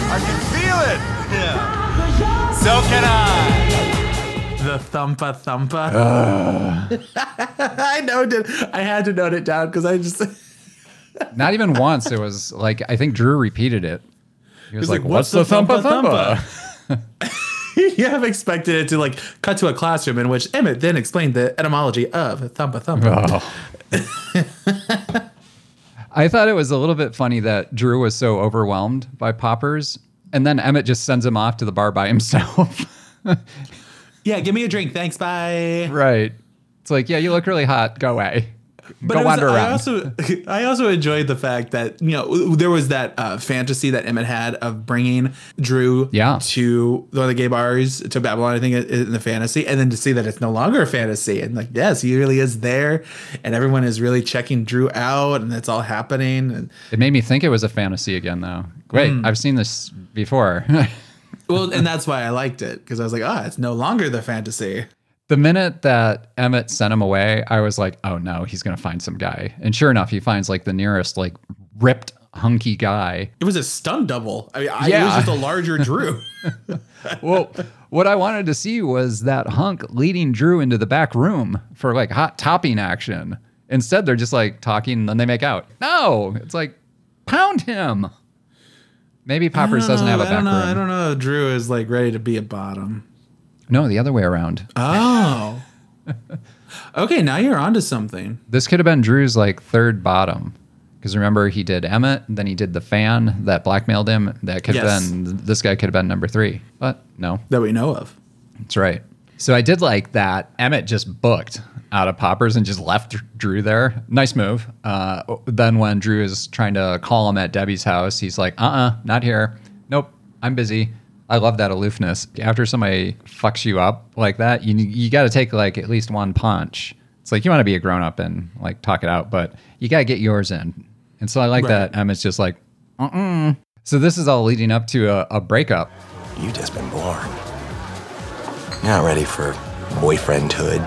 I can feel it. Yeah. So can I. The thumpa thumpa. <laughs> I know, did I had to note it down because I just <laughs> Not even once. It was like I think Drew repeated it. He was He's like, like, "What's, "What's the the thumpa thumpa thumpa?" <laughs> <laughs> you have expected it to like cut to a classroom in which Emmett then explained the etymology of thumpa thumpa. Oh. I thought it was a little bit funny that Drew was so overwhelmed by poppers, and then Emmett just sends him off to the bar by himself. <laughs> Yeah, give me a drink, thanks, bye. right. It's like, yeah, you look really hot. Go away. But was- wander I also, <laughs> I also enjoyed the fact that you know there was that uh, fantasy that Emmett had of bringing Drew Yeah. to one of the gay bars to Babylon. I think in the fantasy, and then to see that it's no longer a fantasy, and like yes, he really is there, and everyone is really checking Drew out, and it's all happening. And it made me think it was a fantasy again, though. Wait, Mm. I've seen this before. <laughs> well, and that's why I liked it because I was like, ah, it's no longer the fantasy. The minute that Emmett sent him away, I was like, oh no, he's going to find some guy. And sure enough, he finds like the nearest, like ripped, hunky guy. It was a stunt double. I mean, I, it Yeah. was just a larger <laughs> Drew. well, what I wanted to see was that hunk leading Drew into the back room for like hot topping action. Instead, they're just like talking and then they make out. No, it's like pound him. Maybe Poppers doesn't have a uh, I back know. room. I don't know. Drew is like ready to be a bottom. No, the other way around. Oh. okay, now you're onto something. This could have been Drew's like third bottom. Because remember, he did Emmett, then he did the fan that blackmailed him. That could have Yes. been, this guy could have been number three. But no. That we know of. That's right. So I did like that Emmett just booked out of Poppers and just left Drew there. Nice move. Uh, then when Drew is trying to call him at Debbie's house, he's like, uh uh not here. Nope, I'm busy. I love that aloofness. After somebody fucks you up like that, you you got to take like at least one punch. It's like you want to be a grown up and like talk it out, but you got to get yours in. And so I like Right. that Emmett's just like, uh uh So this is all leading up to a, a breakup. You just been born. You're not ready for boyfriendhood.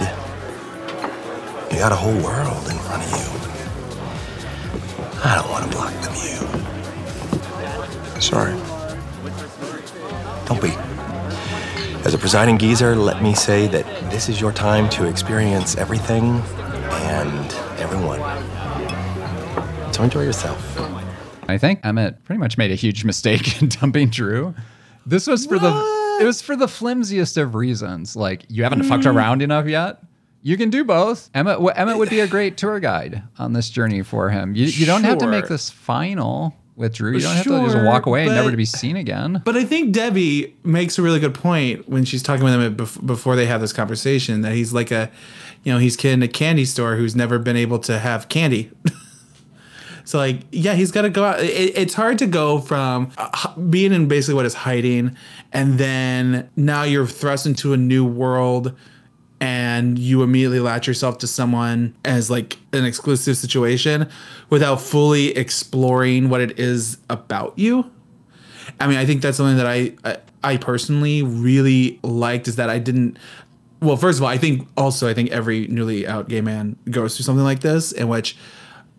You got a whole world in front of you. I don't want to block the view. Sorry. Don't be. As a presiding geezer, let me say that this is your time to experience everything and everyone. So enjoy yourself. I think Emmett pretty much made a huge mistake in <laughs> dumping Drew. This was for the it was for the flimsiest of reasons. Like you haven't fucked Mm. around enough yet. You can do both. Emmett w- Emmett would be a great <laughs> tour guide on this journey for him. You, you don't have to make this final with Drew. You don't have to just Sure, walk away and never but- to be seen again. But I think Debbie makes a really good point when she's talking with him at- bef- before they have this conversation that he's like a, you know, he's kid in a candy store who's never been able to have candy. <laughs> so like, yeah, he's got to go out. It, it's hard to go from uh, h- being in basically what is hiding, and then now you're thrust into a new world and you immediately latch yourself to someone as like an exclusive situation without fully exploring what it is about you. I mean, I think that's something that I I, I personally really liked is that I didn't well, first of all, I think also I think every newly out gay man goes through something like this in which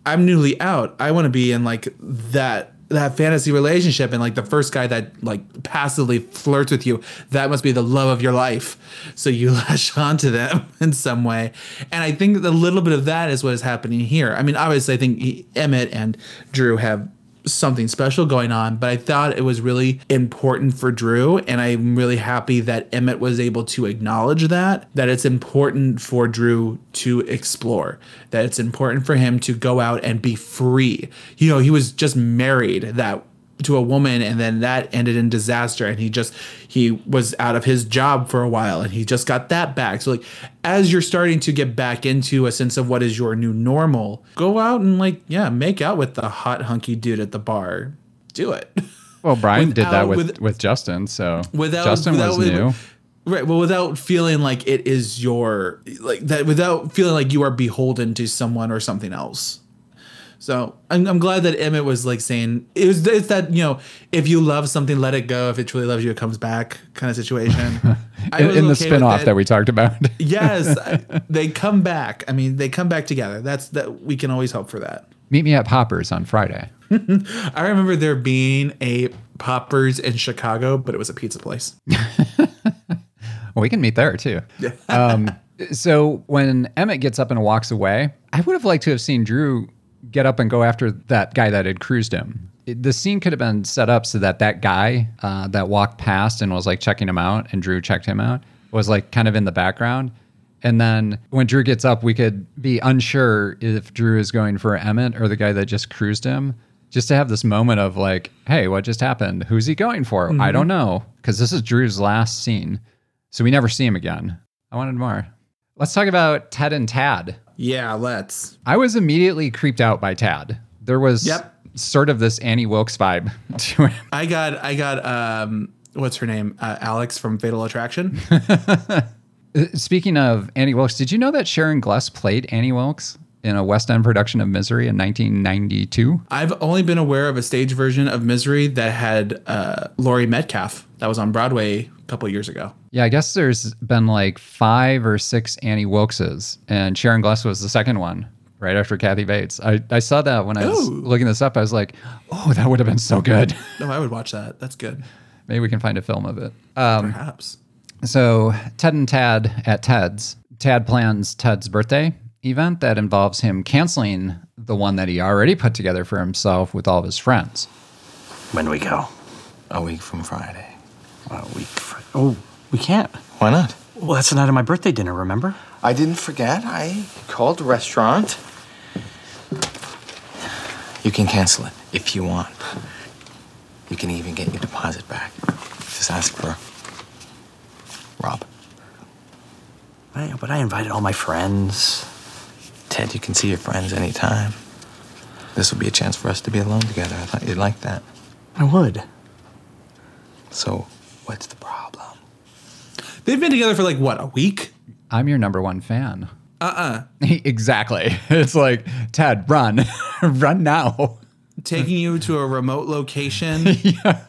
I'm newly out. I want to be in like that that fantasy relationship and like the first guy that like passively flirts with you that must be the love of your life. So you <laughs> latch onto them <laughs> in some way. And i think a little bit of that is what is happening here. I mean obviously i think he, emmett and drew have something special going on, but I thought it was really important for Drew. And I'm really happy that Emmett was able to acknowledge that, that it's important for Drew to explore, that it's important for him to go out and be free. You know, he was just married that to a woman and then that ended in disaster and he just he was out of his job for a while and he just got that back. So like as you're starting to get back into a sense of what is your new normal go out and like yeah make out with the hot hunky dude at the bar. Do it. <laughs> Well, Brian did that with, with- with Justin, so without Justin without, was new. right well without feeling like it is your like that without feeling like you are beholden to someone or something else so I'm, I'm glad that Emmett was like saying it was it's that you know if you love something let it go if it truly loves you it comes back kind of situation <laughs> In, in the okay spin-off that we talked about. <laughs> yes I- they come back I mean they come back together that's that we can always hope for that Meet me at Poppers on Friday. <laughs> I remember there being a Poppers in Chicago but it was a pizza place Well, we can meet there too. Yeah. um, so when Emmett gets up and walks away, I would have liked to have seen Drew get up and go after that guy that had cruised him. It- the scene could have been set up so that that guy uh, that walked past and was like checking him out, and Drew checked him out, was like kind of in the background. And then when Drew gets up, we could be unsure if Drew is going for Emmett or the guy that just cruised him. Just to have this moment of like, hey, what just happened? Who's he going for? I Mhm. don't know. Because this is Drew's last scene. So we never see him again. I wanted more. Let's talk about Ted and Tad. Yeah let's I was immediately creeped out by Tad. There was Yep. sort of this Annie Wilkes vibe <laughs> to him. I got I got um what's her name? Uh, Alex from Fatal Attraction. <laughs> Uh, Speaking of Annie Wilkes, did you know that Sharon Gless played Annie Wilkes in a West End production of Misery in 1992? I've only been aware of a stage version of Misery that had uh, Laurie Metcalf that was on Broadway a couple years ago. Yeah, I guess there's been like five or six Annie Wilkeses, and Sharon Gless was the second one, right after Kathy Bates. I, I saw that when I was Ooh. looking this up. I was like, oh, that would have been so good. No, <laughs> I would watch that. That's good. Maybe we can find a film of it. Um, Perhaps. So, Ted and Tad at Ted's. Tad plans Ted's birthday event that involves him canceling the one that he already put together for himself with all of his friends. When do we go? A week from Friday. A week. Fr- oh, we can't. Why not? Well, that's the night of my birthday dinner, remember? I didn't forget. I called the restaurant. You can cancel it if you want. You can even get your deposit back. Just ask for Rob. I, but I invited all my friends. Ted, you can see your friends anytime. This will be a chance for us to be alone together. I thought you'd like that. I would. So, what's the problem? They've been together for like what a week. I'm your number one fan. Uh uh <laughs> exactly. It's like, Ted, run. <laughs> run now. Taking you to a remote location. <laughs> yeah.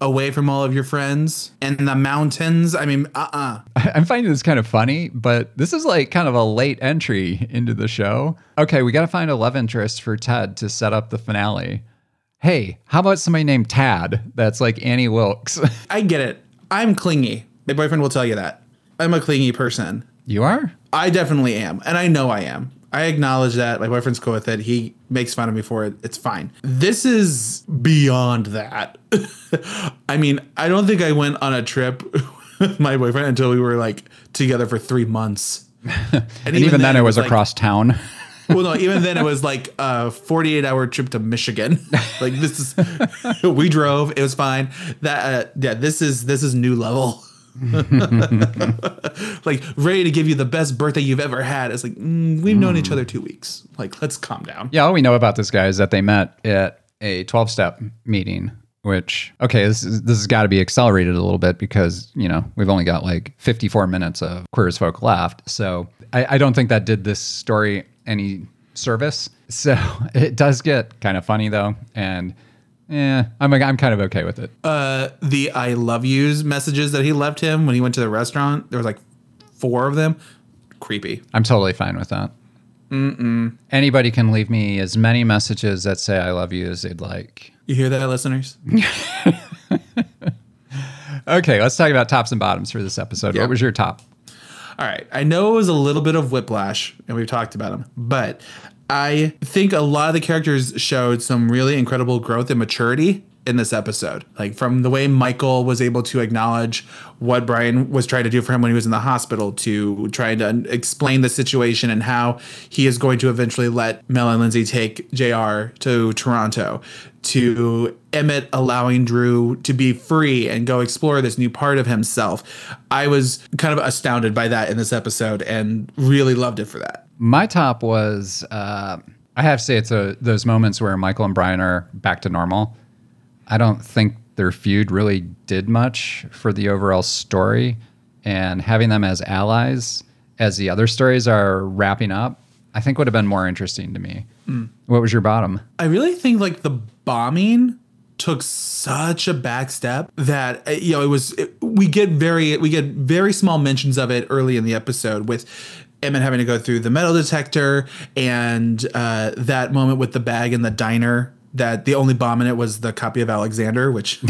Away from all of your friends and the mountains. I mean, uh uh I'm finding this kind of funny, but this is like kind of a late entry into the show. Okay, we got to find a love interest for Ted to set up the finale. Hey, how about somebody named Tad that's like Annie Wilkes? <laughs> I get it. I'm clingy. My boyfriend will tell you that. I'm a clingy person. you are? I definitely am, and I know I am. I acknowledge that. My boyfriend's cool with it. He makes fun of me for it. It's fine. This is beyond that. <laughs> I mean, I don't think I went on a trip <laughs> with my boyfriend until we were like together for three months. And, even, then, it was across town. Well, no, even then it was like a 48 hour trip to Michigan. <laughs> like this is, <laughs> we drove. It was fine. That uh, yeah, this is this is new level. <laughs> like ready to give you the best birthday you've ever had. It's like mm, we've known each other two weeks. Like let's calm down. yeah, all we know about this guy is that they met at a 12 step meeting which okay, this is, this has got to be accelerated a little bit because you know we've only got like 54 minutes of Queer as Folk left. So I, I don't think that did this story any service. So <laughs> it does get kind of funny though, and yeah, I'm like I'm kind of okay with it. Uh, the "I love yous" messages that he left him when he went to the restaurant. There was like four of them. Creepy. I'm totally fine with that. Mm-mm. Anybody can leave me as many messages that say I love you as they'd like. You hear that, listeners? <laughs> Okay, let's talk about tops and bottoms for this episode. What was your top? All right. I know it was a little bit of whiplash, and we've talked about them, but I think a lot of the characters showed some really incredible growth and maturity in this episode. Like from the way Michael was able to acknowledge what Brian was trying to do for him when he was in the hospital to trying to explain the situation and how he is going to eventually let Mel and Lindsay take JR to Toronto to Emmett allowing Drew to be free and go explore this new part of himself. I was kind of astounded by that in this episode and really loved it for that. My top was uh, I have to say it's a, those moments where Michael and Brian are back to normal. I don't think their feud really did much for the overall story, and having them as allies as the other stories are wrapping up, I think would have been more interesting to me. Mm. What was your bottom? I really think like the bombing took such a back step that uh, you know it was it, we get very we get very small mentions of it early in the episode with Emmett having to go through the metal detector and uh, that moment with the bag in the diner that the only bomb in it was the copy of Alexander, which <laughs>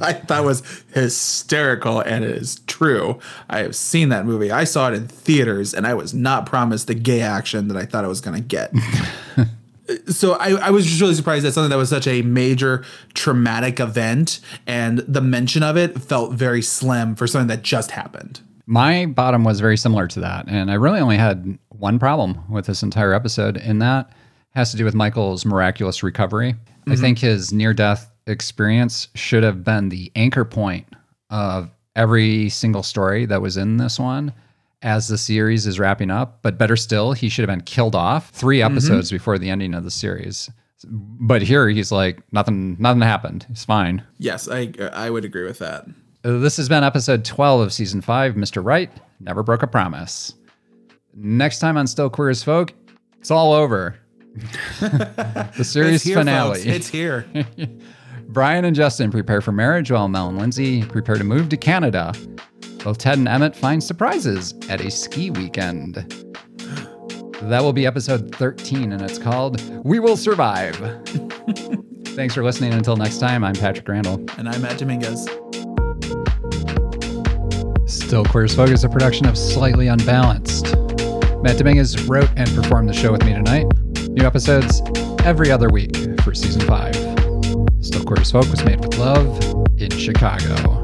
I thought was hysterical and it is true. I have seen that movie. I saw it in theaters and I was not promised the gay action that I thought I was going to get. <laughs> so I, I was just really surprised that something that was such a major traumatic event and the mention of it felt very slim for something that just happened. My bottom was very similar to that, and I really only had one problem with this entire episode, and that has to do with Michael's miraculous recovery. I Mhm. think his near death experience should have been the anchor point of every single story that was in this one as the series is wrapping up. But better still, he should have been killed off three episodes before the ending of the series. But here he's like, nothing, nothing happened. It's fine. Yes, I I would agree with that. This has been episode 12 of season 5. Mr. Right never broke a promise. Next time on Still Queer as Folk, it's all over. <laughs> the series It's here, finale. folks. It's here. <laughs> Brian and Justin prepare for marriage while Mel and Lindsay prepare to move to Canada. Both Ted and Emmett find surprises at a ski weekend. That will be episode 13, and it's called We Will Survive. <laughs> Thanks for listening. Until next time, I'm Patrick Randall. And I'm Matt Dominguez. Still Queer as Folk is a production of Slightly Unbalanced. Matt Dominguez wrote and performed the show with me tonight. New episodes every other week for season five. Still Queer as Folk was made with love in Chicago.